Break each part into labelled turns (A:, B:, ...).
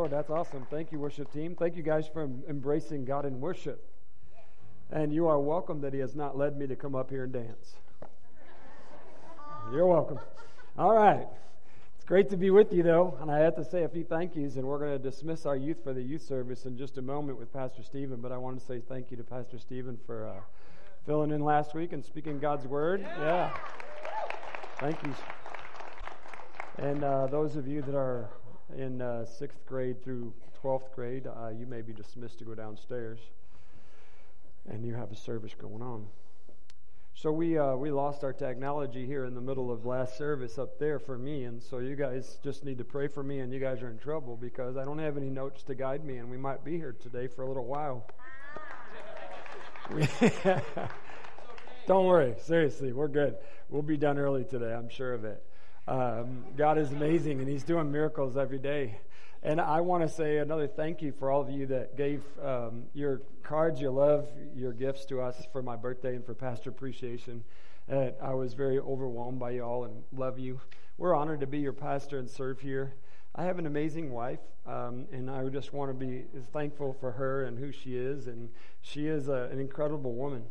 A: Lord. That's awesome. Thank you, worship team. Thank you guys for embracing God in worship. And you are welcome that He has not led me to come up here and dance. You're welcome. All right. It's great to be with you, though. And I have to say a few thank yous, and we're going to dismiss our youth for the youth service in just a moment with Pastor Stephen. But I want to say thank you to Pastor Stephen for uh, filling in last week and speaking God's word. Yeah. Thank you. And uh, those of you that are in uh, sixth grade through 12th grade, uh, you may be dismissed to go downstairs. And you have a service going on. So we uh, we lost our technology here in the middle of last service up there for me, and so you guys just need to pray for me. And you guys are in trouble because I don't have any notes to guide me, and we might be here today for a little while. don't worry, seriously, we're good. We'll be done early today. I'm sure of it. Um, God is amazing, and He's doing miracles every day. And I want to say another thank you for all of you that gave um, your cards, your love, your gifts to us for my birthday and for Pastor Appreciation. Uh, I was very overwhelmed by you all and love you. We're honored to be your pastor and serve here. I have an amazing wife, um, and I just want to be thankful for her and who she is. And she is a, an incredible woman.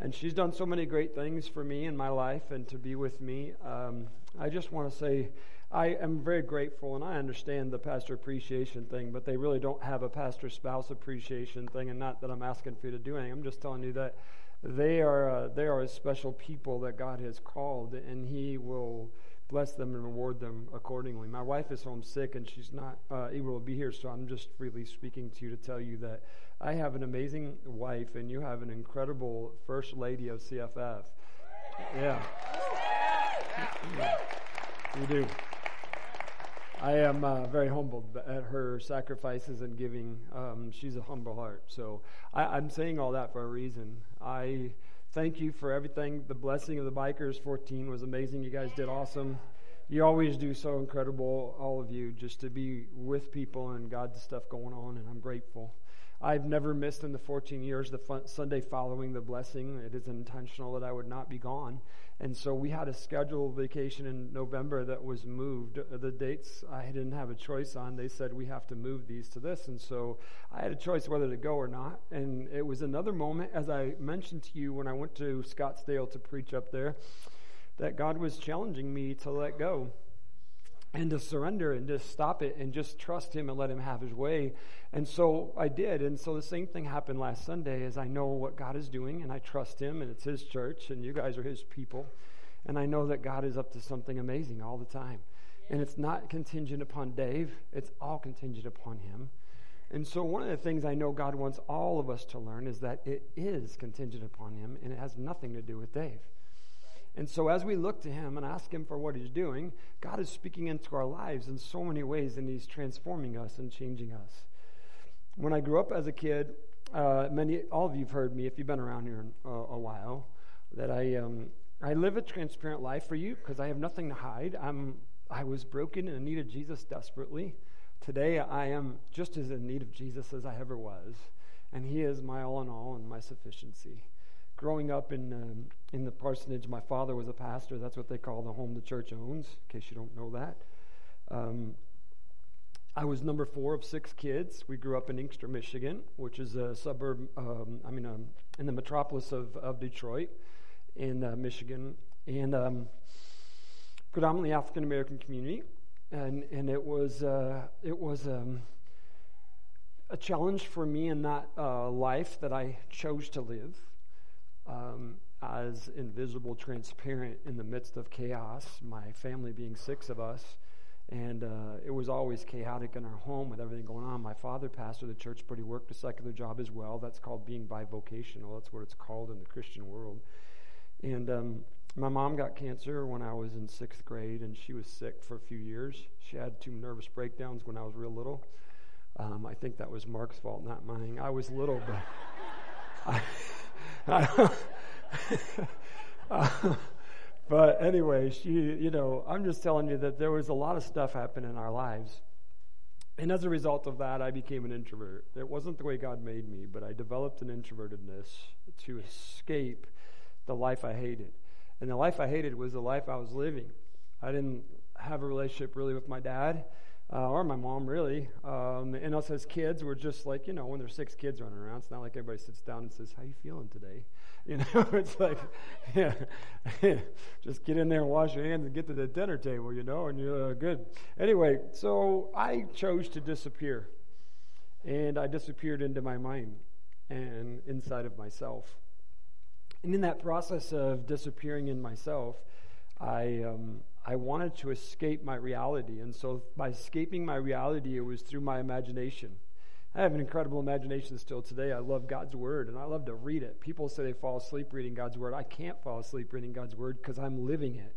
A: And she's done so many great things for me in my life and to be with me. Um, I just want to say I am very grateful, and I understand the pastor appreciation thing, but they really don't have a pastor spouse appreciation thing. And not that I'm asking for you to do anything. I'm just telling you that they are uh, they are a special people that God has called, and He will bless them and reward them accordingly. My wife is homesick, and she's not uh, able to be here, so I'm just freely speaking to you to tell you that I have an amazing wife, and you have an incredible first lady of CFF. Yeah. You do. I am uh, very humbled at her sacrifices and giving. Um, she's a humble heart. So I, am saying all that for a reason. I thank you for everything. The blessing of the Bikers 14 was amazing. You guys did awesome. You always do so incredible, all of you, just to be with people and God's stuff going on, and I'm grateful. I've never missed in the 14 years the fun, Sunday following the blessing. It is intentional that I would not be gone. And so we had a scheduled vacation in November that was moved. Uh, the dates I didn't have a choice on. They said we have to move these to this. And so I had a choice whether to go or not. And it was another moment, as I mentioned to you when I went to Scottsdale to preach up there, that God was challenging me to let go and to surrender and just stop it and just trust him and let him have his way. And so I did. And so the same thing happened last Sunday as I know what God is doing and I trust him and it's his church and you guys are his people. And I know that God is up to something amazing all the time. And it's not contingent upon Dave, it's all contingent upon him. And so, one of the things I know God wants all of us to learn is that it is contingent upon Him and it has nothing to do with Dave. And so, as we look to Him and ask Him for what He's doing, God is speaking into our lives in so many ways, and He's transforming us and changing us. When I grew up as a kid, uh, many, all of you've heard me if you've been around here uh, a while, that I, um, I live a transparent life for you because I have nothing to hide. I'm, I was broken and in need of Jesus desperately. Today, I am just as in need of Jesus as I ever was, and He is my all in all and my sufficiency growing up in, um, in the parsonage, my father was a pastor. That's what they call the home the church owns, in case you don't know that. Um, I was number four of six kids. We grew up in Inkster, Michigan, which is a suburb, um, I mean, um, in the metropolis of, of Detroit in uh, Michigan. And um, predominantly African American community. And, and it was, uh, it was um, a challenge for me in that uh, life that I chose to live um, as invisible, transparent in the midst of chaos, my family being six of us. And uh, it was always chaotic in our home with everything going on. My father pastored the church, but he worked a secular job as well. That's called being bivocational. That's what it's called in the Christian world. And um, my mom got cancer when I was in sixth grade, and she was sick for a few years. She had two nervous breakdowns when I was real little. Um, I think that was Mark's fault, not mine. I was little, but I, but anyway, she, you know, I'm just telling you that there was a lot of stuff happen in our lives. And as a result of that, I became an introvert. It wasn't the way God made me, but I developed an introvertedness to escape the life I hated. And the life I hated was the life I was living. I didn't have a relationship really with my dad. Uh, or my mom, really. Um, and us as kids, we're just like, you know, when there's six kids running around, it's not like everybody sits down and says, How you feeling today? You know, it's like, yeah, just get in there and wash your hands and get to the dinner table, you know, and you're uh, good. Anyway, so I chose to disappear. And I disappeared into my mind and inside of myself. And in that process of disappearing in myself, I, um, I wanted to escape my reality. And so by escaping my reality, it was through my imagination. I have an incredible imagination still today. I love God's word and I love to read it. People say they fall asleep reading God's word. I can't fall asleep reading God's word because I'm living it.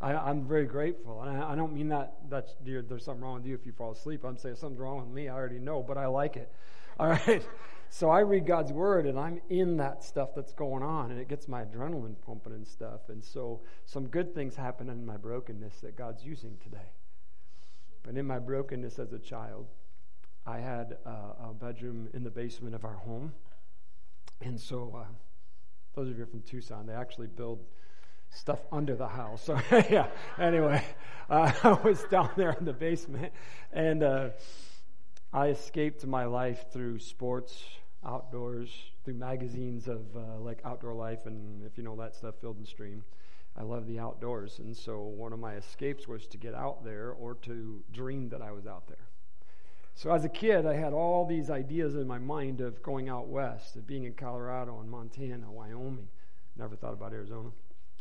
A: I, am very grateful. And I, I, don't mean that that's, there's something wrong with you if you fall asleep. I'm saying something's wrong with me. I already know, but I like it. All right. So I read God's word and I'm in that stuff that's going on and it gets my adrenaline pumping and stuff. And so some good things happen in my brokenness that God's using today. But in my brokenness as a child, I had uh, a bedroom in the basement of our home. And so, uh, those of you from Tucson, they actually build stuff under the house. So, yeah, anyway, uh, I was down there in the basement, and uh, I escaped my life through sports, outdoors, through magazines of uh, like Outdoor Life, and if you know that stuff, Field and Stream. I love the outdoors, and so one of my escapes was to get out there or to dream that I was out there. So as a kid, I had all these ideas in my mind of going out west, of being in Colorado and Montana, Wyoming. Never thought about Arizona.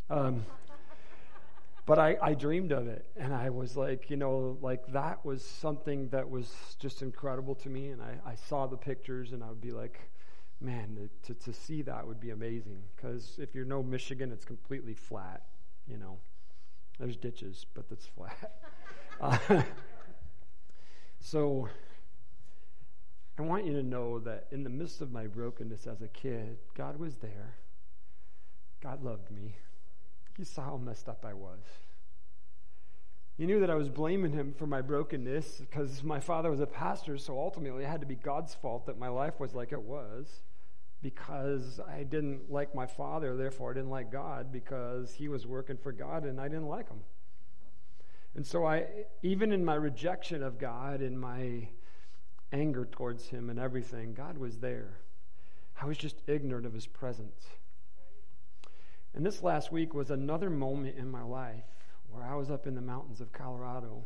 A: Um, but I, I dreamed of it, and I was like, you know, like that was something that was just incredible to me. And I, I saw the pictures, and I would be like, man, to, to see that would be amazing. Because if you know Michigan, it's completely flat, you know. There's ditches, but it's flat. Uh, so I want you to know that in the midst of my brokenness as a kid, God was there. God loved me. He saw how messed up I was. He knew that I was blaming him for my brokenness because my father was a pastor, so ultimately it had to be God's fault that my life was like it was because I didn't like my father, therefore I didn't like God because he was working for God and I didn't like him. And so I even in my rejection of God in my anger towards him and everything, God was there. I was just ignorant of his presence. And this last week was another moment in my life where I was up in the mountains of Colorado,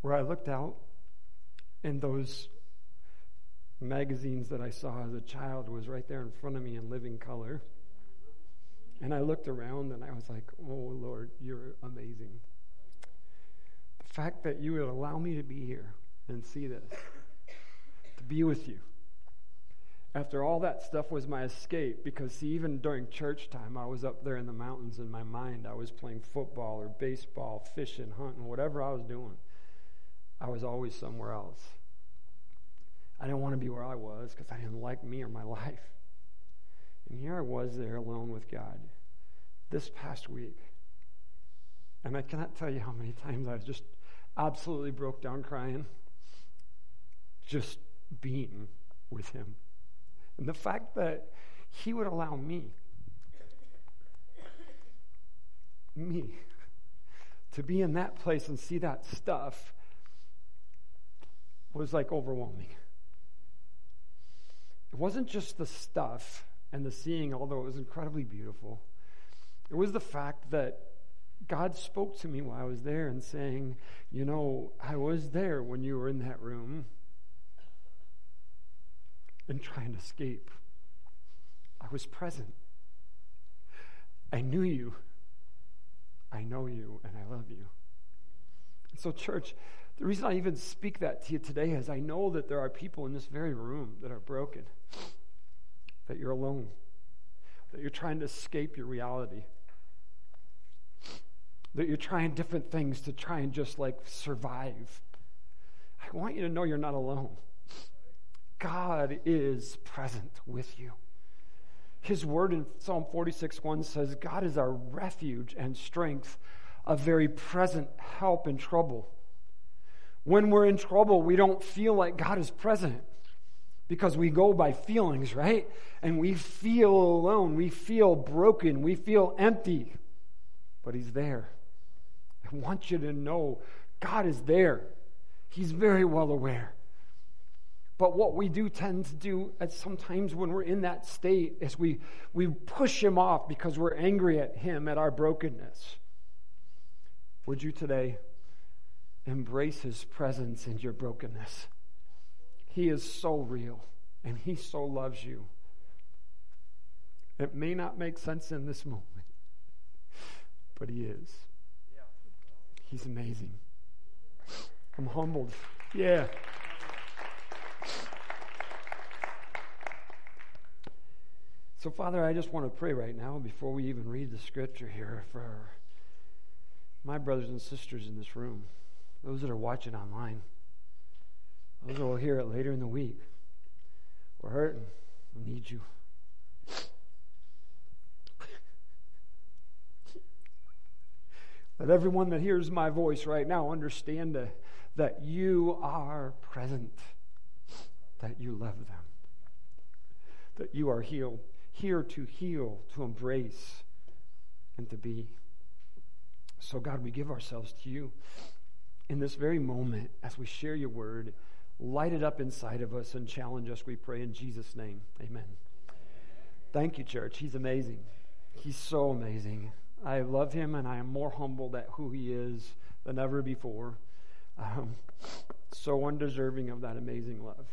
A: where I looked out and those magazines that I saw as a child was right there in front of me in living color. And I looked around and I was like, oh Lord, you're amazing The fact that you would allow me to be here and see this, to be with you. After all that stuff was my escape, because see, even during church time, I was up there in the mountains in my mind. I was playing football or baseball, fishing, hunting, whatever I was doing. I was always somewhere else. I didn't want to be where I was because I didn't like me or my life. And here I was there alone with God this past week. And I cannot tell you how many times I was just absolutely broke down crying just being with him. And the fact that he would allow me, me, to be in that place and see that stuff was like overwhelming. It wasn't just the stuff and the seeing, although it was incredibly beautiful. It was the fact that God spoke to me while I was there and saying, You know, I was there when you were in that room and try and escape. I was present. I knew you. I know you, and I love you. So, church, the reason I even speak that to you today is I know that there are people in this very room that are broken, that you're alone, that you're trying to escape your reality that you're trying different things to try and just like survive. I want you to know you're not alone. God is present with you. His word in Psalm 46 1 says, God is our refuge and strength, a very present help in trouble. When we're in trouble, we don't feel like God is present because we go by feelings, right? And we feel alone, we feel broken, we feel empty, but He's there. I want you to know God is there. He's very well aware. But what we do tend to do at sometimes when we're in that state is we, we push him off because we're angry at him, at our brokenness. Would you today embrace his presence in your brokenness? He is so real and he so loves you. It may not make sense in this moment, but he is. He's amazing. I'm humbled. Yeah. So, Father, I just want to pray right now before we even read the scripture here for my brothers and sisters in this room, those that are watching online, those that will hear it later in the week. We're hurting. We need you. Let everyone that hears my voice right now understand that, that you are present, that you love them, that you are healed, here to heal, to embrace, and to be. So, God, we give ourselves to you in this very moment as we share your word. Light it up inside of us and challenge us, we pray in Jesus' name. Amen. Thank you, church. He's amazing. He's so amazing. I love him and I am more humbled at who he is than ever before. Um, so undeserving of that amazing love.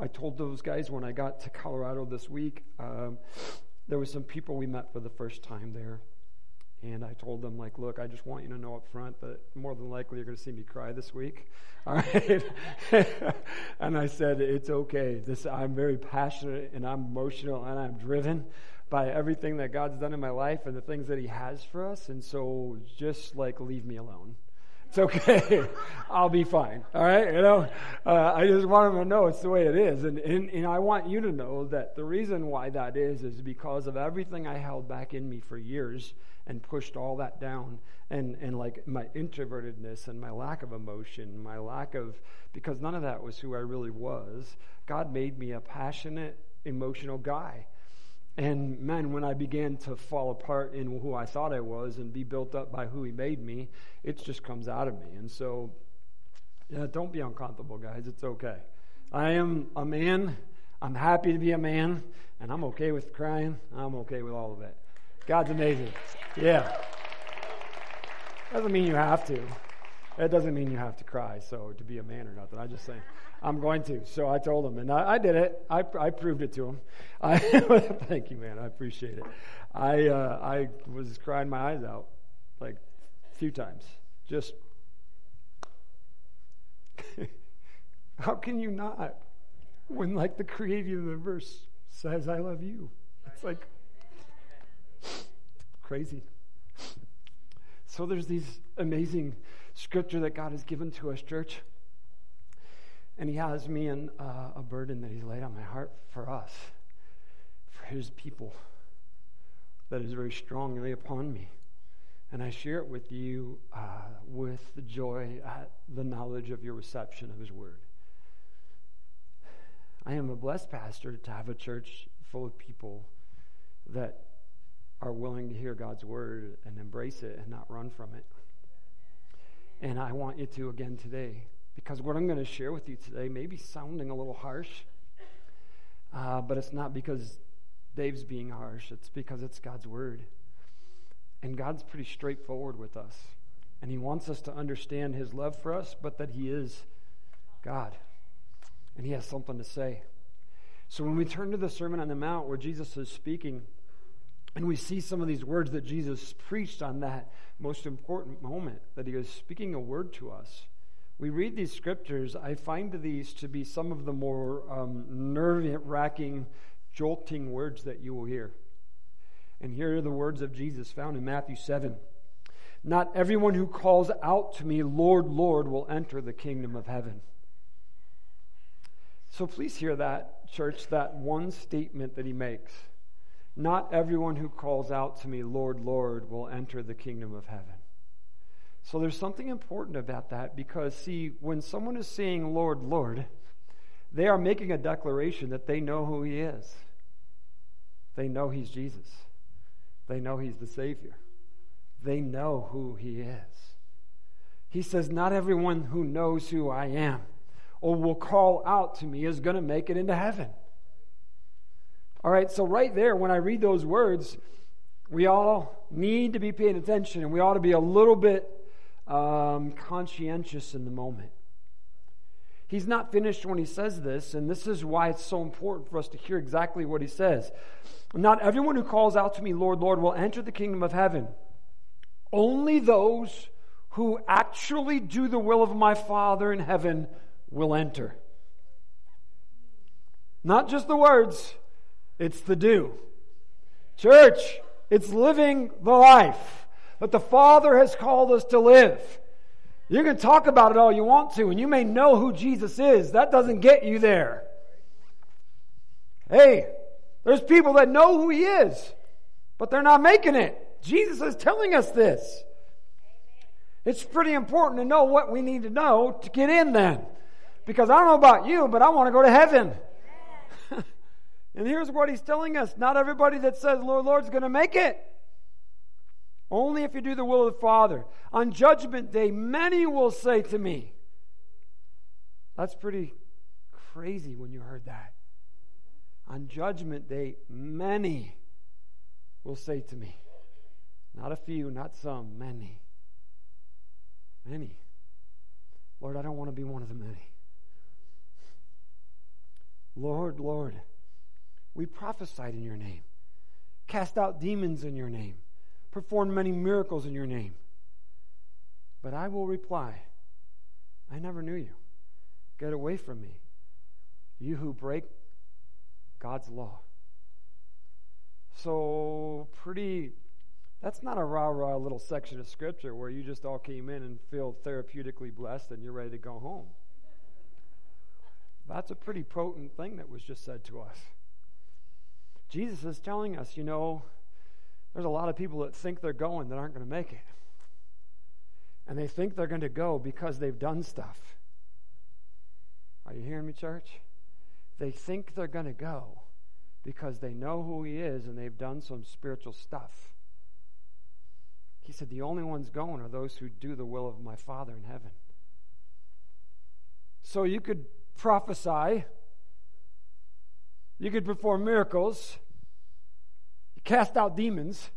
A: I told those guys when I got to Colorado this week, um, there was some people we met for the first time there. And I told them, like, look, I just want you to know up front that more than likely you're going to see me cry this week. All right. and I said, it's okay. This, I'm very passionate and I'm emotional and I'm driven by everything that God's done in my life and the things that He has for us. And so just like leave me alone. It's okay. I'll be fine. All right. You know, uh, I just want them to know it's the way it is. And, and, and I want you to know that the reason why that is, is because of everything I held back in me for years and pushed all that down and, and like my introvertedness and my lack of emotion, my lack of, because none of that was who I really was. God made me a passionate, emotional guy. And man, when I began to fall apart in who I thought I was and be built up by who He made me, it just comes out of me. And so, yeah, don't be uncomfortable, guys. It's okay. I am a man. I'm happy to be a man, and I'm okay with crying. I'm okay with all of it. God's amazing. Yeah. Doesn't mean you have to. It doesn't mean you have to cry, so to be a man or nothing. I just saying. I'm going to. So I told him, and I, I did it. I, I proved it to him. I, thank you, man. I appreciate it. I uh, I was crying my eyes out like a few times. Just how can you not when like the creator of the verse says, "I love you." It's like crazy. So there's these amazing scripture that God has given to us, church. And he has me in uh, a burden that he's laid on my heart for us, for his people, that is very strongly upon me. And I share it with you uh, with the joy at the knowledge of your reception of his word. I am a blessed pastor to have a church full of people that are willing to hear God's word and embrace it and not run from it. And I want you to again today because what I'm going to share with you today may be sounding a little harsh, uh, but it's not because Dave's being harsh, it's because it's God's Word. And God's pretty straightforward with us. And He wants us to understand His love for us, but that He is God. And He has something to say. So when we turn to the Sermon on the Mount where Jesus is speaking, and we see some of these words that Jesus preached on that most important moment, that He was speaking a word to us we read these scriptures, I find these to be some of the more um, nerve wracking, jolting words that you will hear. And here are the words of Jesus found in Matthew 7. Not everyone who calls out to me, Lord, Lord, will enter the kingdom of heaven. So please hear that, church, that one statement that he makes. Not everyone who calls out to me, Lord, Lord, will enter the kingdom of heaven. So there's something important about that because, see, when someone is saying, Lord, Lord, they are making a declaration that they know who He is. They know He's Jesus, they know He's the Savior. they know who He is. He says, Not everyone who knows who I am or will call out to me is going to make it into heaven. All right, so right there, when I read those words, we all need to be paying attention and we ought to be a little bit um, conscientious in the moment. He's not finished when he says this, and this is why it's so important for us to hear exactly what he says. Not everyone who calls out to me, Lord, Lord, will enter the kingdom of heaven. Only those who actually do the will of my Father in heaven will enter. Not just the words, it's the do. Church, it's living the life that the Father has called us to live. You can talk about it all you want to, and you may know who Jesus is. That doesn't get you there. Hey, there's people that know who He is, but they're not making it. Jesus is telling us this. It's pretty important to know what we need to know to get in then. Because I don't know about you, but I want to go to heaven. and here's what he's telling us not everybody that says, Lord, Lord, is going to make it. Only if you do the will of the Father. On judgment day, many will say to me, That's pretty crazy when you heard that. On judgment day, many will say to me, Not a few, not some, many. Many. Lord, I don't want to be one of the many. Lord, Lord, we prophesied in your name, cast out demons in your name performed many miracles in your name. But I will reply, I never knew you. Get away from me, you who break God's law. So, pretty, that's not a rah rah little section of scripture where you just all came in and feel therapeutically blessed and you're ready to go home. That's a pretty potent thing that was just said to us. Jesus is telling us, you know, there's a lot of people that think they're going that aren't going to make it. And they think they're going to go because they've done stuff. Are you hearing me, church? They think they're going to go because they know who He is and they've done some spiritual stuff. He said, The only ones going are those who do the will of my Father in heaven. So you could prophesy, you could perform miracles, cast out demons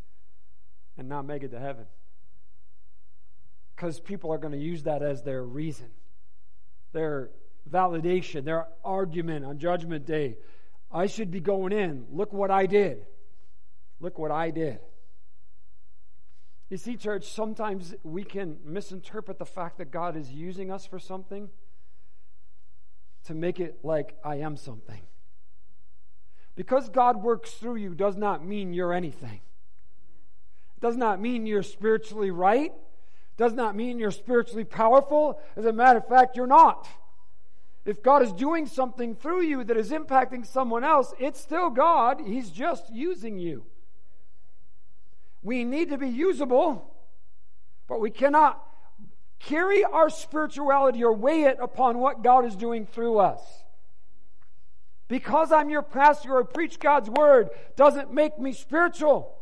A: and not make it to heaven. Because people are going to use that as their reason, their validation, their argument on Judgment Day. I should be going in. Look what I did. Look what I did. You see, church, sometimes we can misinterpret the fact that God is using us for something to make it like I am something. Because God works through you does not mean you're anything. It does not mean you're spiritually right. Does not mean you're spiritually powerful. As a matter of fact, you're not. If God is doing something through you that is impacting someone else, it's still God. He's just using you. We need to be usable, but we cannot carry our spirituality or weigh it upon what God is doing through us. Because I'm your pastor or preach God's word doesn't make me spiritual.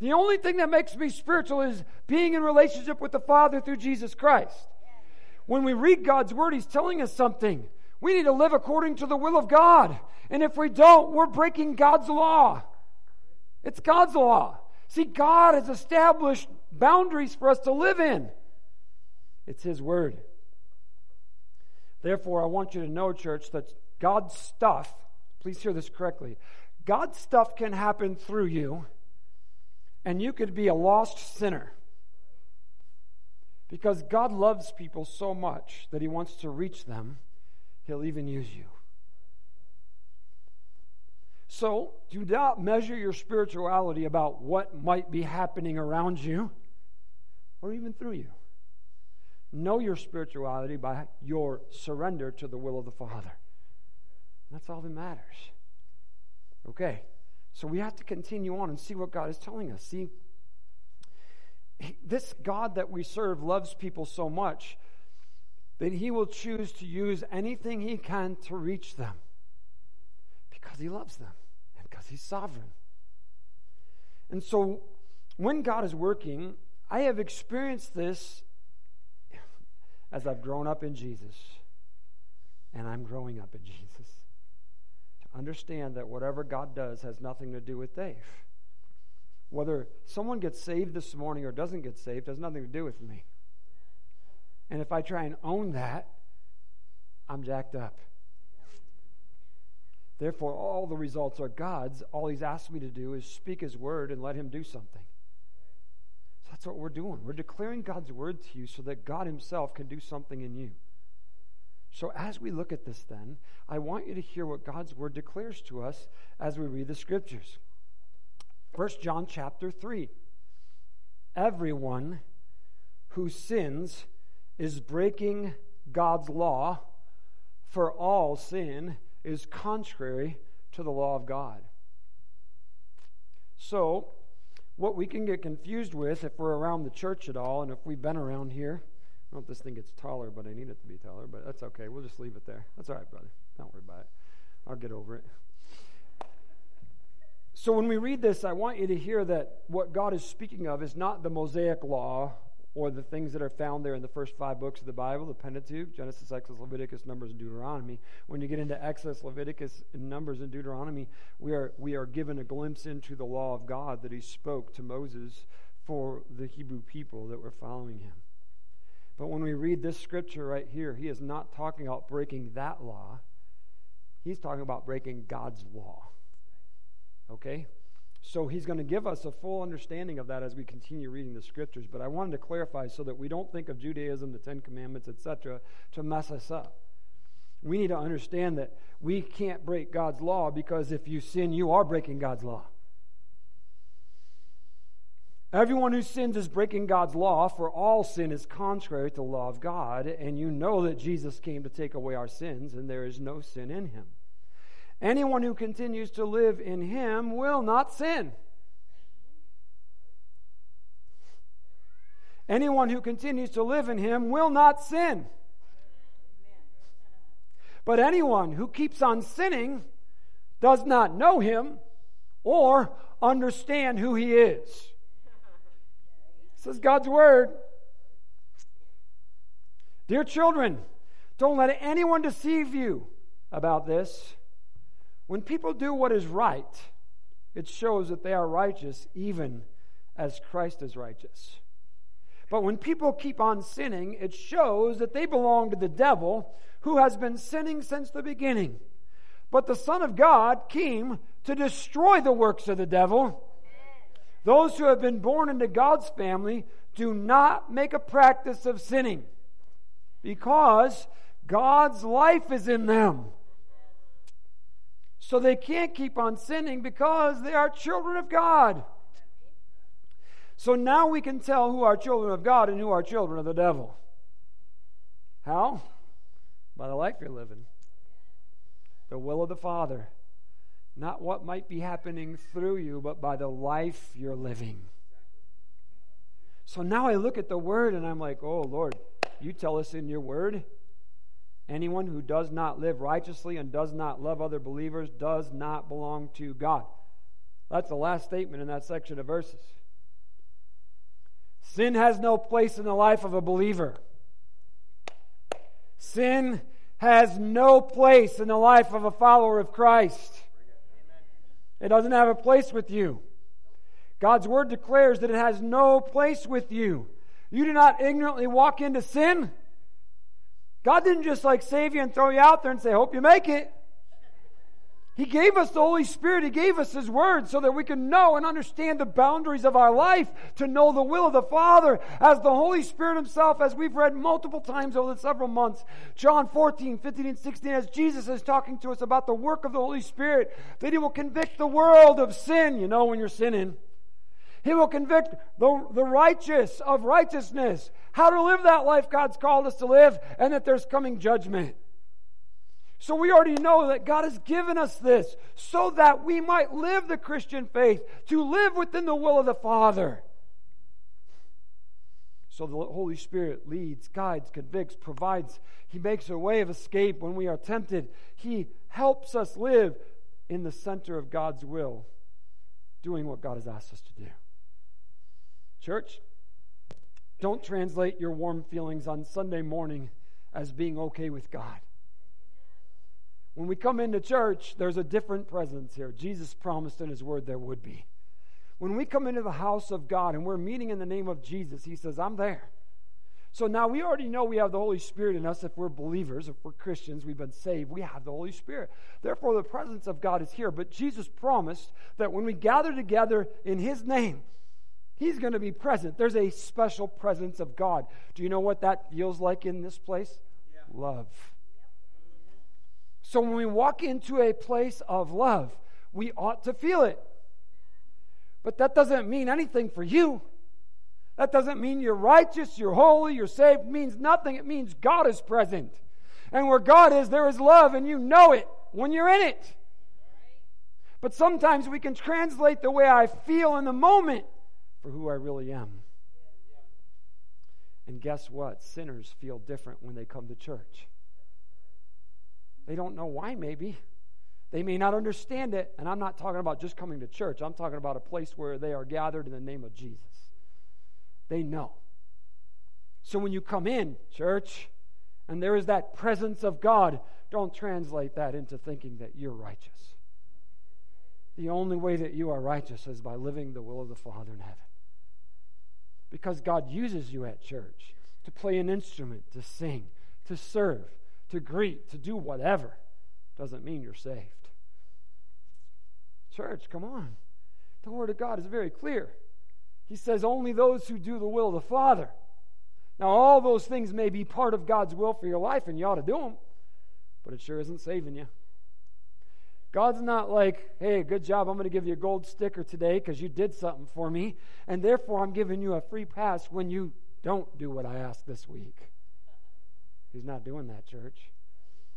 A: The only thing that makes me spiritual is being in relationship with the Father through Jesus Christ. When we read God's word, He's telling us something. We need to live according to the will of God. And if we don't, we're breaking God's law. It's God's law. See, God has established boundaries for us to live in. It's His word. Therefore, I want you to know, church, that God's stuff, please hear this correctly, God's stuff can happen through you, and you could be a lost sinner. Because God loves people so much that He wants to reach them, He'll even use you. So, do not measure your spirituality about what might be happening around you or even through you. Know your spirituality by your surrender to the will of the Father. That's all that matters. Okay, so we have to continue on and see what God is telling us. See, this God that we serve loves people so much that he will choose to use anything he can to reach them because he loves them and because he's sovereign. And so when God is working, I have experienced this as I've grown up in Jesus and I'm growing up in Jesus. Understand that whatever God does has nothing to do with Dave. Whether someone gets saved this morning or doesn't get saved has nothing to do with me. And if I try and own that, I'm jacked up. Therefore, all the results are God's. All He's asked me to do is speak His word and let Him do something. So that's what we're doing. We're declaring God's word to you so that God Himself can do something in you. So, as we look at this, then, I want you to hear what God's word declares to us as we read the scriptures. 1 John chapter 3. Everyone who sins is breaking God's law, for all sin is contrary to the law of God. So, what we can get confused with if we're around the church at all, and if we've been around here, I if this thing gets taller, but I need it to be taller, but that's okay. We'll just leave it there. That's all right, brother. Don't worry about it. I'll get over it. So, when we read this, I want you to hear that what God is speaking of is not the Mosaic law or the things that are found there in the first five books of the Bible, the Pentateuch, Genesis, Exodus, Leviticus, Numbers, and Deuteronomy. When you get into Exodus, Leviticus, and Numbers, and Deuteronomy, we are, we are given a glimpse into the law of God that he spoke to Moses for the Hebrew people that were following him. But when we read this scripture right here, he is not talking about breaking that law. He's talking about breaking God's law. Okay? So he's going to give us a full understanding of that as we continue reading the scriptures. But I wanted to clarify so that we don't think of Judaism, the Ten Commandments, etc., to mess us up. We need to understand that we can't break God's law because if you sin, you are breaking God's law. Everyone who sins is breaking God's law, for all sin is contrary to the law of God, and you know that Jesus came to take away our sins, and there is no sin in him. Anyone who continues to live in him will not sin. Anyone who continues to live in him will not sin. But anyone who keeps on sinning does not know him or understand who he is. This is God's word. Dear children, don't let anyone deceive you about this. When people do what is right, it shows that they are righteous even as Christ is righteous. But when people keep on sinning, it shows that they belong to the devil who has been sinning since the beginning. But the Son of God came to destroy the works of the devil. Those who have been born into God's family do not make a practice of sinning because God's life is in them. So they can't keep on sinning because they are children of God. So now we can tell who are children of God and who are children of the devil. How? By the life you're living. The will of the Father. Not what might be happening through you, but by the life you're living. So now I look at the word and I'm like, oh, Lord, you tell us in your word Anyone who does not live righteously and does not love other believers does not belong to God. That's the last statement in that section of verses. Sin has no place in the life of a believer. Sin has no place in the life of a follower of Christ. It doesn't have a place with you. God's word declares that it has no place with you. You do not ignorantly walk into sin. God didn't just like save you and throw you out there and say, hope you make it. He gave us the Holy Spirit. He gave us His Word so that we can know and understand the boundaries of our life, to know the will of the Father as the Holy Spirit Himself, as we've read multiple times over the several months. John 14, 15, and 16, as Jesus is talking to us about the work of the Holy Spirit, that He will convict the world of sin. You know when you're sinning. He will convict the, the righteous of righteousness how to live that life God's called us to live, and that there's coming judgment. So we already know that God has given us this so that we might live the Christian faith, to live within the will of the Father. So the Holy Spirit leads, guides, convicts, provides. He makes a way of escape when we are tempted. He helps us live in the center of God's will, doing what God has asked us to do. Church, don't translate your warm feelings on Sunday morning as being okay with God. When we come into church, there's a different presence here. Jesus promised in his word there would be. When we come into the house of God and we're meeting in the name of Jesus, he says, I'm there. So now we already know we have the Holy Spirit in us if we're believers, if we're Christians, we've been saved, we have the Holy Spirit. Therefore, the presence of God is here. But Jesus promised that when we gather together in His name, He's going to be present. There's a special presence of God. Do you know what that feels like in this place? Yeah. Love. So when we walk into a place of love, we ought to feel it. But that doesn't mean anything for you. That doesn't mean you're righteous, you're holy, you're saved. It means nothing. It means God is present. And where God is, there is love, and you know it when you're in it. But sometimes we can translate the way I feel in the moment for who I really am. And guess what? Sinners feel different when they come to church. They don't know why, maybe. They may not understand it. And I'm not talking about just coming to church, I'm talking about a place where they are gathered in the name of Jesus. They know. So when you come in, church, and there is that presence of God, don't translate that into thinking that you're righteous. The only way that you are righteous is by living the will of the Father in heaven. Because God uses you at church to play an instrument, to sing, to serve, to greet, to do whatever. Doesn't mean you're saved. Church, come on. The Word of God is very clear. He says, only those who do the will of the Father. Now, all those things may be part of God's will for your life, and you ought to do them, but it sure isn't saving you. God's not like, hey, good job, I'm going to give you a gold sticker today because you did something for me, and therefore I'm giving you a free pass when you don't do what I asked this week. He's not doing that, church.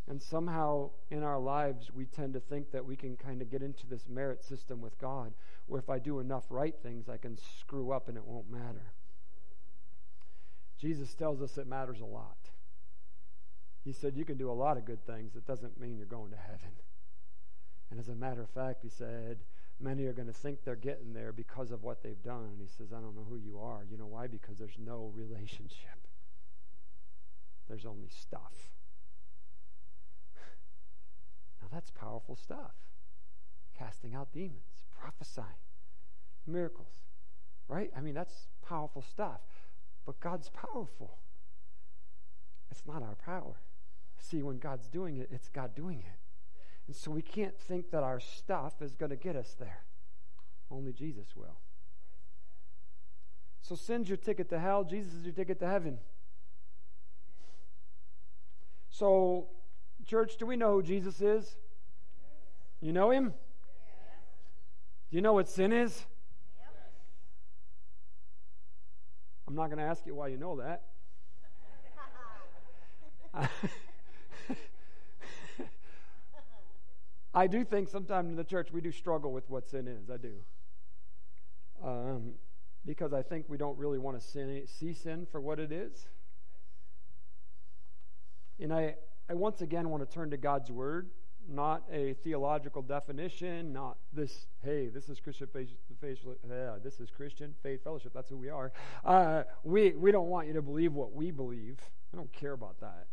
A: And somehow in our lives, we tend to think that we can kind of get into this merit system with God, where if I do enough right things, I can screw up and it won't matter. Jesus tells us it matters a lot. He said, You can do a lot of good things. It doesn't mean you're going to heaven. And as a matter of fact, he said, Many are going to think they're getting there because of what they've done. And he says, I don't know who you are. You know why? Because there's no relationship, there's only stuff. Now that's powerful stuff. Casting out demons, prophesying, miracles, right? I mean, that's powerful stuff. But God's powerful. It's not our power. See, when God's doing it, it's God doing it. And so we can't think that our stuff is going to get us there. Only Jesus will. So sin's your ticket to hell, Jesus is your ticket to heaven. So Church, do we know who Jesus is? You know him? Do you know what sin is? I'm not going to ask you why you know that. I do think sometimes in the church we do struggle with what sin is. I do. Um, because I think we don't really want to see sin for what it is. And I, I once again want to turn to God's Word, not a theological definition, not this, hey, this is Christian faith, faith yeah, this is Christian faith fellowship. That's who we are. Uh, we, we don't want you to believe what we believe. I don't care about that.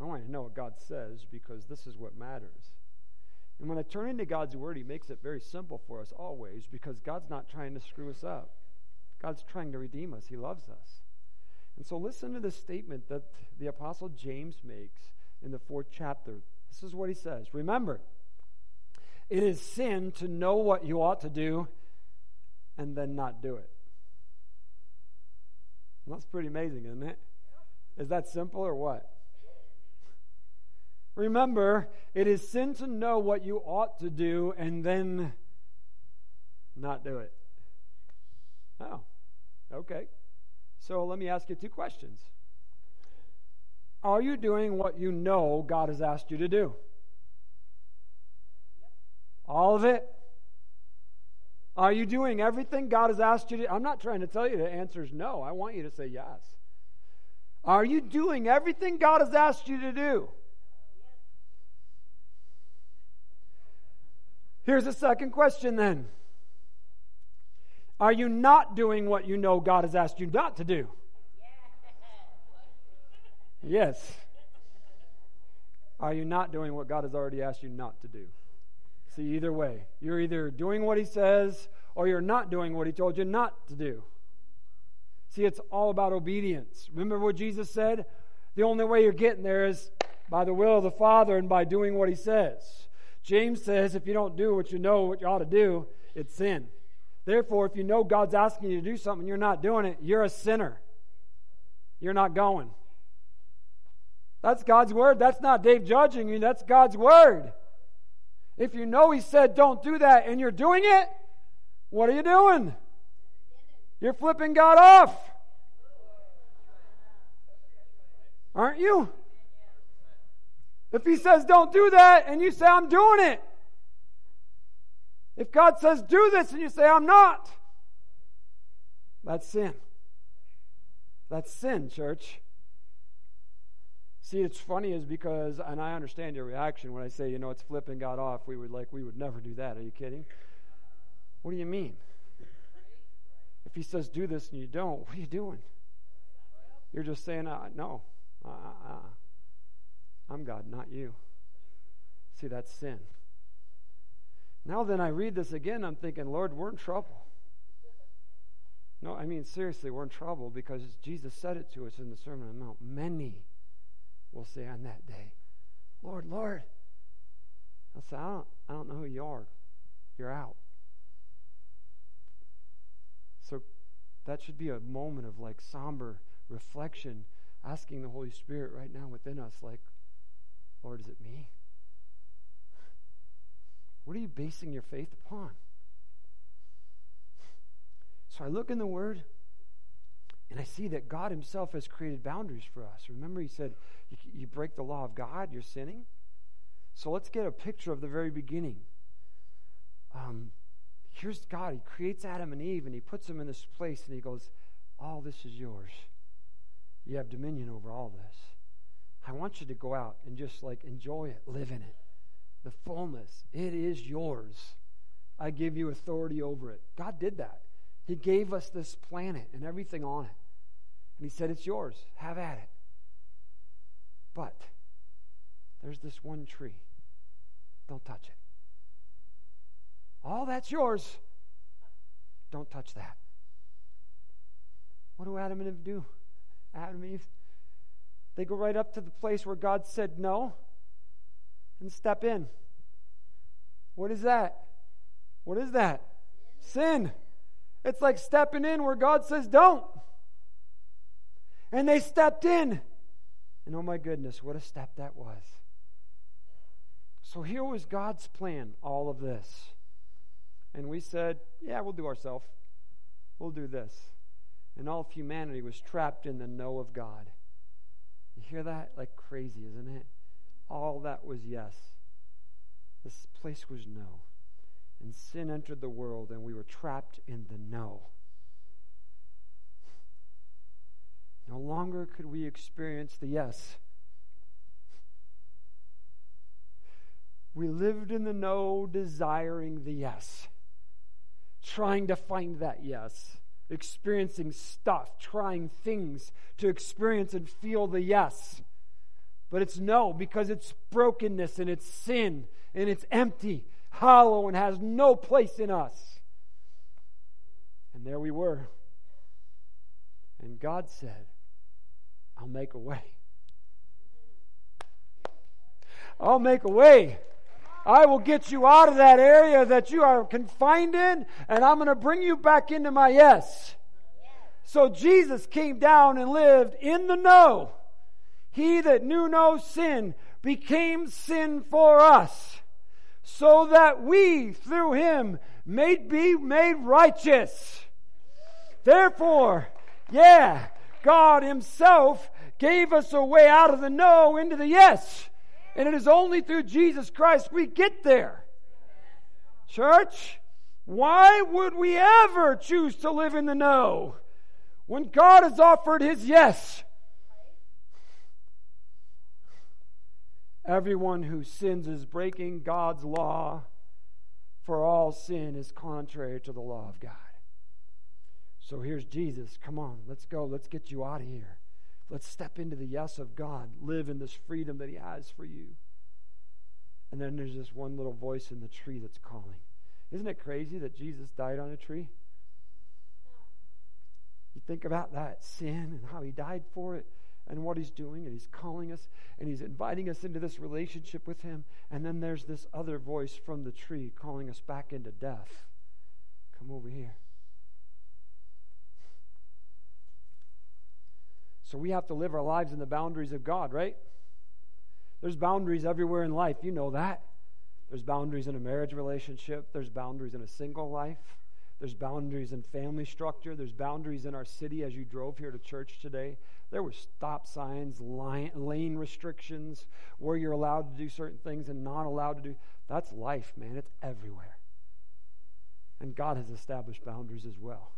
A: I want you to know what God says because this is what matters. And when I turn into God's Word, He makes it very simple for us always because God's not trying to screw us up. God's trying to redeem us. He loves us. And so listen to the statement that the Apostle James makes in the fourth chapter. This is what he says Remember, it is sin to know what you ought to do and then not do it. that's pretty amazing, isn't it? Is that simple or what? Remember, it is sin to know what you ought to do and then not do it. Oh, okay. So let me ask you two questions. Are you doing what you know God has asked you to do? All of it? Are you doing everything God has asked you to? I'm not trying to tell you the answer is no. I want you to say yes. Are you doing everything God has asked you to do? Here's a second question then. Are you not doing what you know God has asked you not to do? Yes. Are you not doing what God has already asked you not to do? See, either way, you're either doing what He says or you're not doing what He told you not to do. See, it's all about obedience. Remember what Jesus said? The only way you're getting there is by the will of the Father and by doing what He says. James says if you don't do what you know what you ought to do, it's sin. Therefore, if you know God's asking you to do something, you're not doing it, you're a sinner. You're not going. That's God's word. That's not Dave judging you. That's God's word. If you know He said don't do that and you're doing it, what are you doing? You're flipping God off. Aren't you? If He says don't do that and you say I'm doing it, if God says do this and you say I'm not, that's sin. That's sin, church. See, it's funny is because, and I understand your reaction when I say, you know, it's flipping God off. We would like, we would never do that. Are you kidding? What do you mean? If He says do this and you don't, what are you doing? You're just saying, uh, no, uh, uh, uh. I'm God, not you. See, that's sin. Now, then, I read this again, I'm thinking, Lord, we're in trouble. No, I mean, seriously, we're in trouble because Jesus said it to us in the Sermon on the Mount. Many will say on that day, Lord, Lord. I'll say, I don't, I don't know who you are. You're out. So that should be a moment of like somber reflection, asking the Holy Spirit right now within us, like, Lord, is it me? What are you basing your faith upon? So I look in the Word and I see that God Himself has created boundaries for us. Remember, He said, you, you break the law of God, you're sinning. So let's get a picture of the very beginning. Um, here's God. He creates Adam and Eve and He puts them in this place and He goes, All this is yours. You have dominion over all this. I want you to go out and just like enjoy it, live in it. The fullness, it is yours. I give you authority over it. God did that. He gave us this planet and everything on it. And he said, It's yours. Have at it. But there's this one tree. Don't touch it. All that's yours. Don't touch that. What do Adam and Eve do? Adam and Eve, they go right up to the place where God said no and step in. What is that? What is that? Sin. It's like stepping in where God says don't. And they stepped in. And oh my goodness, what a step that was. So here was God's plan, all of this. And we said, yeah, we'll do ourselves. We'll do this. And all of humanity was trapped in the no of God. You hear that? Like crazy, isn't it? All that was yes. This place was no. And sin entered the world, and we were trapped in the no. No longer could we experience the yes. We lived in the no, desiring the yes, trying to find that yes, experiencing stuff, trying things to experience and feel the yes. But it's no, because it's brokenness and it's sin and it's empty, hollow, and has no place in us. And there we were. And God said, I'll make a way. I'll make a way. I will get you out of that area that you are confined in, and I'm going to bring you back into my yes. So Jesus came down and lived in the no. He that knew no sin became sin for us, so that we through him may be made righteous. Therefore, yeah, God Himself gave us a way out of the no into the yes. And it is only through Jesus Christ we get there. Church, why would we ever choose to live in the no when God has offered His yes? Everyone who sins is breaking God's law, for all sin is contrary to the law of God. So here's Jesus. Come on, let's go. Let's get you out of here. Let's step into the yes of God. Live in this freedom that He has for you. And then there's this one little voice in the tree that's calling. Isn't it crazy that Jesus died on a tree? You think about that sin and how He died for it and what He's doing, and He's calling us and He's inviting us into this relationship with Him. And then there's this other voice from the tree calling us back into death. Come over here. So we have to live our lives in the boundaries of God, right? There's boundaries everywhere in life. You know that. There's boundaries in a marriage relationship, there's boundaries in a single life. There's boundaries in family structure. There's boundaries in our city as you drove here to church today. There were stop signs, lane restrictions, where you're allowed to do certain things and not allowed to do. That's life, man. It's everywhere. And God has established boundaries as well.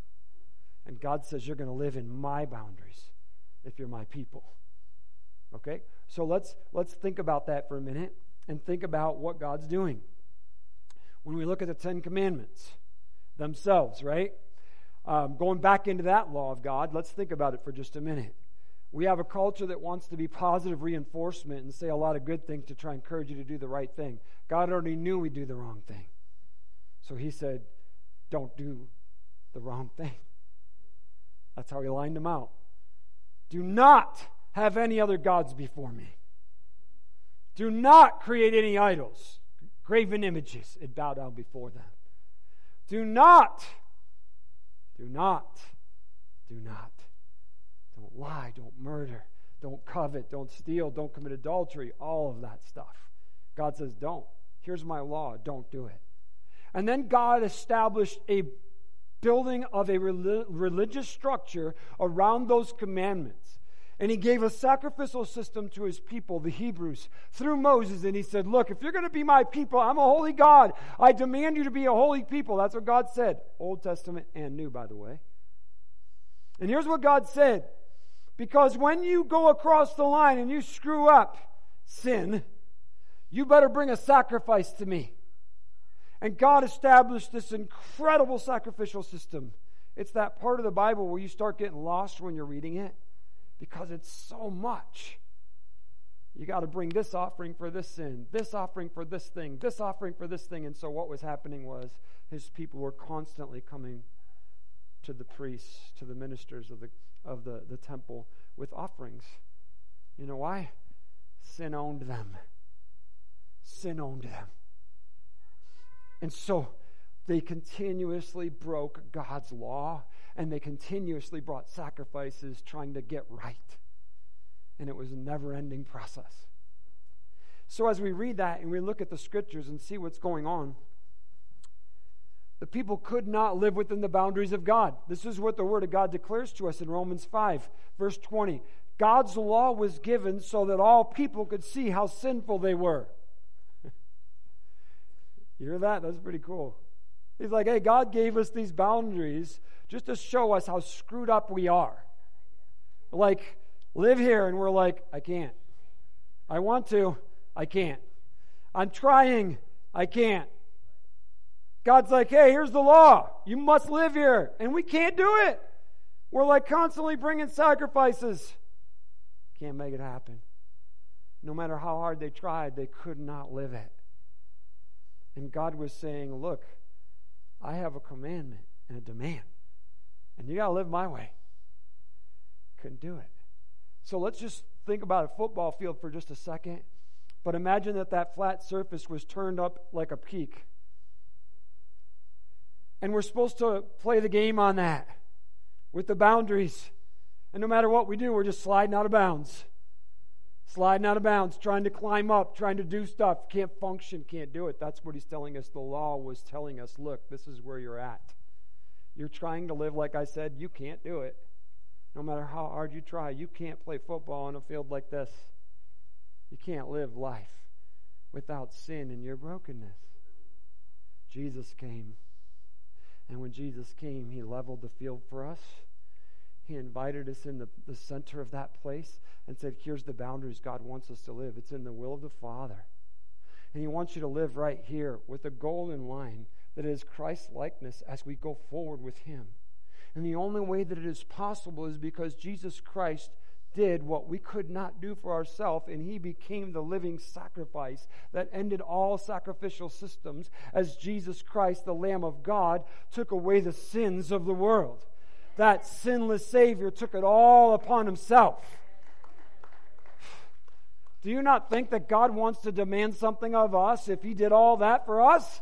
A: And God says, You're going to live in my boundaries if you're my people. Okay? So let's let's think about that for a minute and think about what God's doing. When we look at the 10 commandments themselves, right? Um, going back into that law of God, let's think about it for just a minute. We have a culture that wants to be positive reinforcement and say a lot of good things to try and encourage you to do the right thing. God already knew we'd do the wrong thing. So he said, don't do the wrong thing. That's how he lined them out. Do not have any other gods before me. Do not create any idols, graven images, and bow down before them. Do not, do not, do not. Don't lie, don't murder, don't covet, don't steal, don't commit adultery, all of that stuff. God says, don't. Here's my law, don't do it. And then God established a building of a religious structure around those commandments. And he gave a sacrificial system to his people, the Hebrews, through Moses. And he said, Look, if you're going to be my people, I'm a holy God. I demand you to be a holy people. That's what God said. Old Testament and New, by the way. And here's what God said Because when you go across the line and you screw up sin, you better bring a sacrifice to me. And God established this incredible sacrificial system. It's that part of the Bible where you start getting lost when you're reading it because it's so much. You got to bring this offering for this sin, this offering for this thing, this offering for this thing. And so what was happening was his people were constantly coming to the priests, to the ministers of the of the, the temple with offerings. You know why? Sin owned them. Sin owned them. And so they continuously broke God's law and they continuously brought sacrifices trying to get right. And it was a never ending process. So, as we read that and we look at the scriptures and see what's going on, the people could not live within the boundaries of God. This is what the Word of God declares to us in Romans 5, verse 20. God's law was given so that all people could see how sinful they were. you hear that? That's pretty cool. He's like, hey, God gave us these boundaries just to show us how screwed up we are. Like, live here, and we're like, I can't. I want to, I can't. I'm trying, I can't. God's like, hey, here's the law. You must live here. And we can't do it. We're like constantly bringing sacrifices. Can't make it happen. No matter how hard they tried, they could not live it. And God was saying, look, I have a commandment and a demand. And you got to live my way. Couldn't do it. So let's just think about a football field for just a second. But imagine that that flat surface was turned up like a peak. And we're supposed to play the game on that with the boundaries. And no matter what we do, we're just sliding out of bounds. Sliding out of bounds, trying to climb up, trying to do stuff. Can't function, can't do it. That's what he's telling us. The law was telling us look, this is where you're at. You're trying to live like I said, you can't do it. No matter how hard you try, you can't play football on a field like this. You can't live life without sin and your brokenness. Jesus came. And when Jesus came, he leveled the field for us. He invited us in the, the center of that place and said, Here's the boundaries God wants us to live. It's in the will of the Father. And He wants you to live right here with a goal in line that is Christ likeness as we go forward with Him. And the only way that it is possible is because Jesus Christ did what we could not do for ourselves, and he became the living sacrifice that ended all sacrificial systems as Jesus Christ, the Lamb of God, took away the sins of the world. That sinless Savior took it all upon himself. Do you not think that God wants to demand something of us if he did all that for us?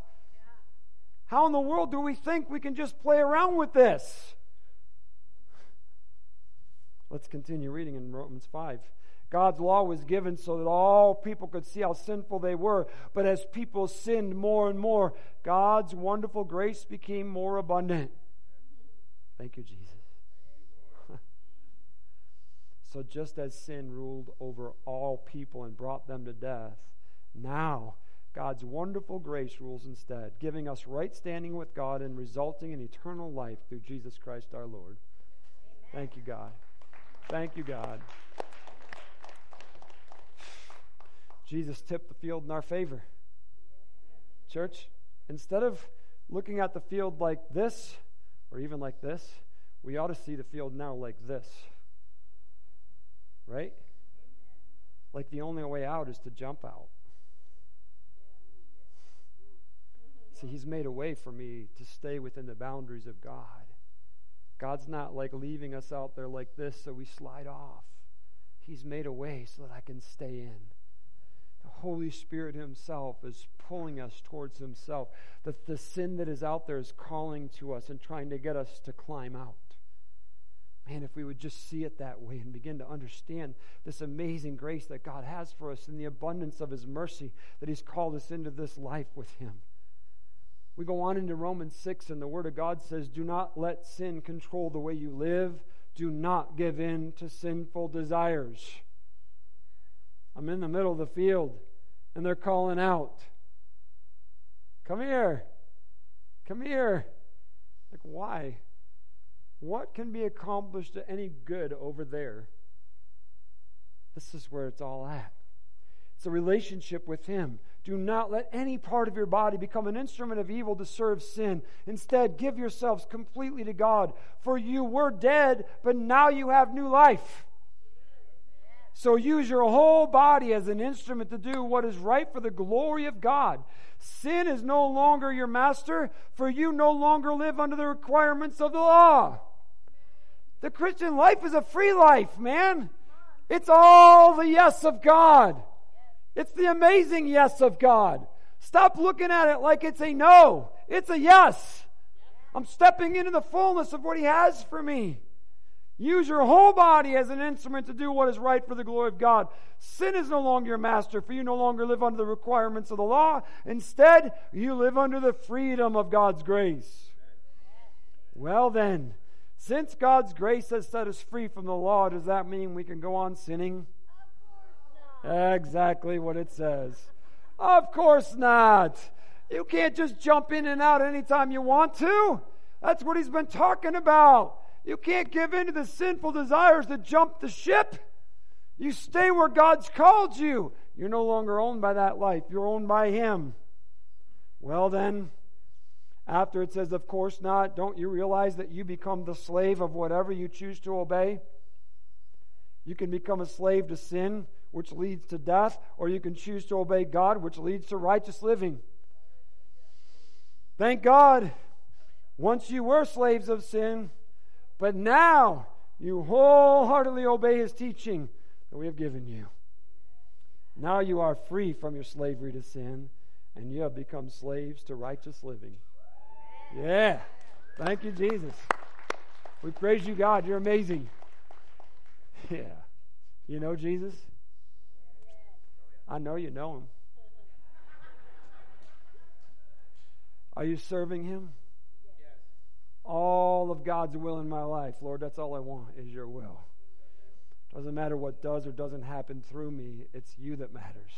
A: How in the world do we think we can just play around with this? Let's continue reading in Romans 5. God's law was given so that all people could see how sinful they were. But as people sinned more and more, God's wonderful grace became more abundant. Thank you, Jesus. so just as sin ruled over all people and brought them to death, now God's wonderful grace rules instead, giving us right standing with God and resulting in eternal life through Jesus Christ our Lord. Thank you, God. Thank you, God. Jesus tipped the field in our favor. Church, instead of looking at the field like this, or even like this, we ought to see the field now like this. Right? Like the only way out is to jump out. See, He's made a way for me to stay within the boundaries of God. God's not like leaving us out there like this so we slide off. He's made a way so that I can stay in. The Holy Spirit Himself is pulling us towards Himself. That the sin that is out there is calling to us and trying to get us to climb out. Man, if we would just see it that way and begin to understand this amazing grace that God has for us and the abundance of His mercy that He's called us into this life with Him. We go on into Romans 6, and the Word of God says, Do not let sin control the way you live. Do not give in to sinful desires. I'm in the middle of the field, and they're calling out, Come here. Come here. Like, why? What can be accomplished to any good over there? This is where it's all at. It's a relationship with Him. Do not let any part of your body become an instrument of evil to serve sin. Instead, give yourselves completely to God. For you were dead, but now you have new life. So use your whole body as an instrument to do what is right for the glory of God. Sin is no longer your master, for you no longer live under the requirements of the law. The Christian life is a free life, man. It's all the yes of God. It's the amazing yes of God. Stop looking at it like it's a no. It's a yes. I'm stepping into the fullness of what He has for me. Use your whole body as an instrument to do what is right for the glory of God. Sin is no longer your master, for you no longer live under the requirements of the law. Instead, you live under the freedom of God's grace. Well, then, since God's grace has set us free from the law, does that mean we can go on sinning? Exactly what it says. Of course not. You can't just jump in and out anytime you want to. That's what he's been talking about. You can't give in to the sinful desires that jump the ship. You stay where God's called you. You're no longer owned by that life, you're owned by Him. Well, then, after it says, Of course not, don't you realize that you become the slave of whatever you choose to obey? You can become a slave to sin, which leads to death, or you can choose to obey God, which leads to righteous living. Thank God. Once you were slaves of sin, but now you wholeheartedly obey his teaching that we have given you. Now you are free from your slavery to sin, and you have become slaves to righteous living. Yeah. Thank you, Jesus. We praise you, God. You're amazing. Yeah. You know Jesus? I know you know him. Are you serving him? Yes. All of God's will in my life, Lord, that's all I want is your will. Doesn't matter what does or doesn't happen through me, it's you that matters.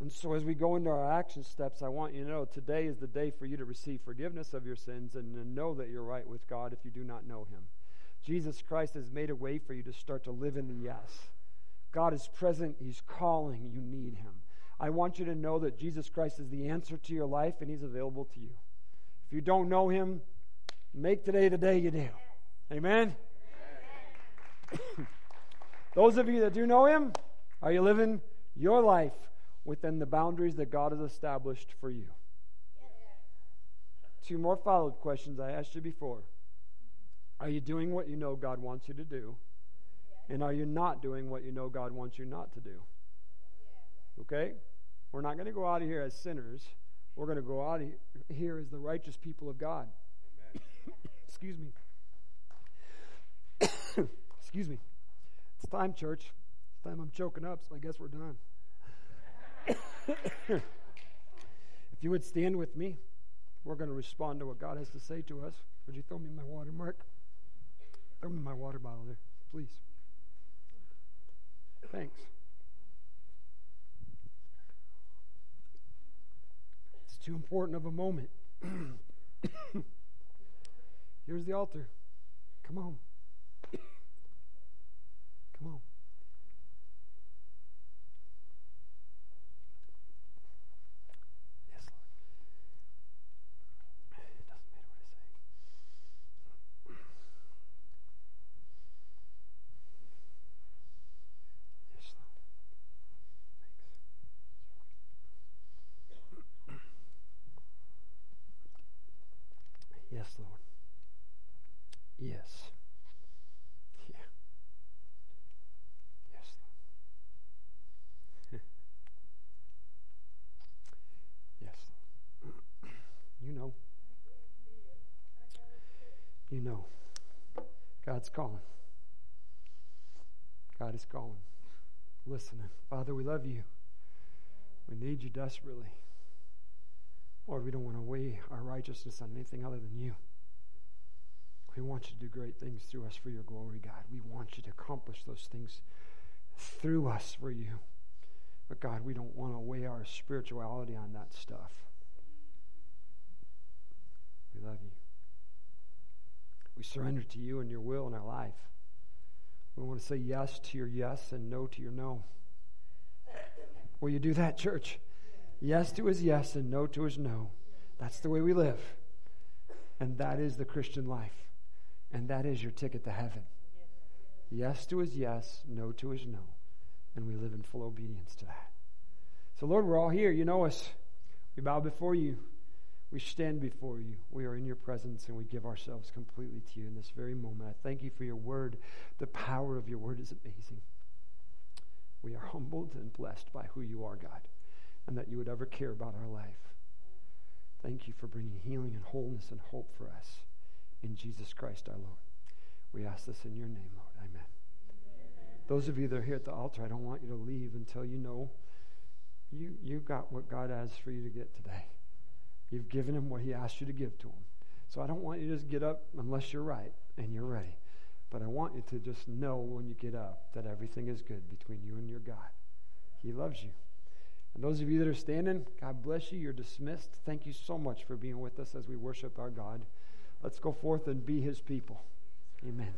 A: And so, as we go into our action steps, I want you to know today is the day for you to receive forgiveness of your sins and to know that you're right with God if you do not know Him. Jesus Christ has made a way for you to start to live in the yes. God is present, He's calling, you need Him. I want you to know that Jesus Christ is the answer to your life and He's available to you. If you don't know Him, Make today the day you do. Amen? Those of you that do know Him, are you living your life within the boundaries that God has established for you? Two more follow up questions I asked you before. Are you doing what you know God wants you to do? And are you not doing what you know God wants you not to do? Okay? We're not going to go out of here as sinners. We're going to go out here as the righteous people of God. Excuse me. Excuse me. It's time, church. It's time I'm choking up, so I guess we're done. if you would stand with me, we're going to respond to what God has to say to us. Would you throw me my water, Mark? Throw me my water bottle there, please. Thanks. It's too important of a moment. Here's the altar. Come on. Come on. God's calling. Is calling. Listening. Father, we love you. We need you desperately. Lord, we don't want to weigh our righteousness on anything other than you. We want you to do great things through us for your glory, God. We want you to accomplish those things through us for you. But God, we don't want to weigh our spirituality on that stuff. We love you. We surrender to you and your will in our life. We want to say yes to your yes and no to your no. Will you do that, church? Yes to his yes and no to his no. That's the way we live. And that is the Christian life. And that is your ticket to heaven. Yes to his yes, no to his no. And we live in full obedience to that. So, Lord, we're all here. You know us. We bow before you. We stand before you. We are in your presence and we give ourselves completely to you in this very moment. I thank you for your word. The power of your word is amazing. We are humbled and blessed by who you are, God, and that you would ever care about our life. Thank you for bringing healing and wholeness and hope for us. In Jesus Christ our Lord. We ask this in your name, Lord. Amen. Amen. Those of you that are here at the altar, I don't want you to leave until you know you, you got what God has for you to get today. You've given him what he asked you to give to him. So I don't want you to just get up unless you're right and you're ready. But I want you to just know when you get up that everything is good between you and your God. He loves you. And those of you that are standing, God bless you. You're dismissed. Thank you so much for being with us as we worship our God. Let's go forth and be his people. Amen.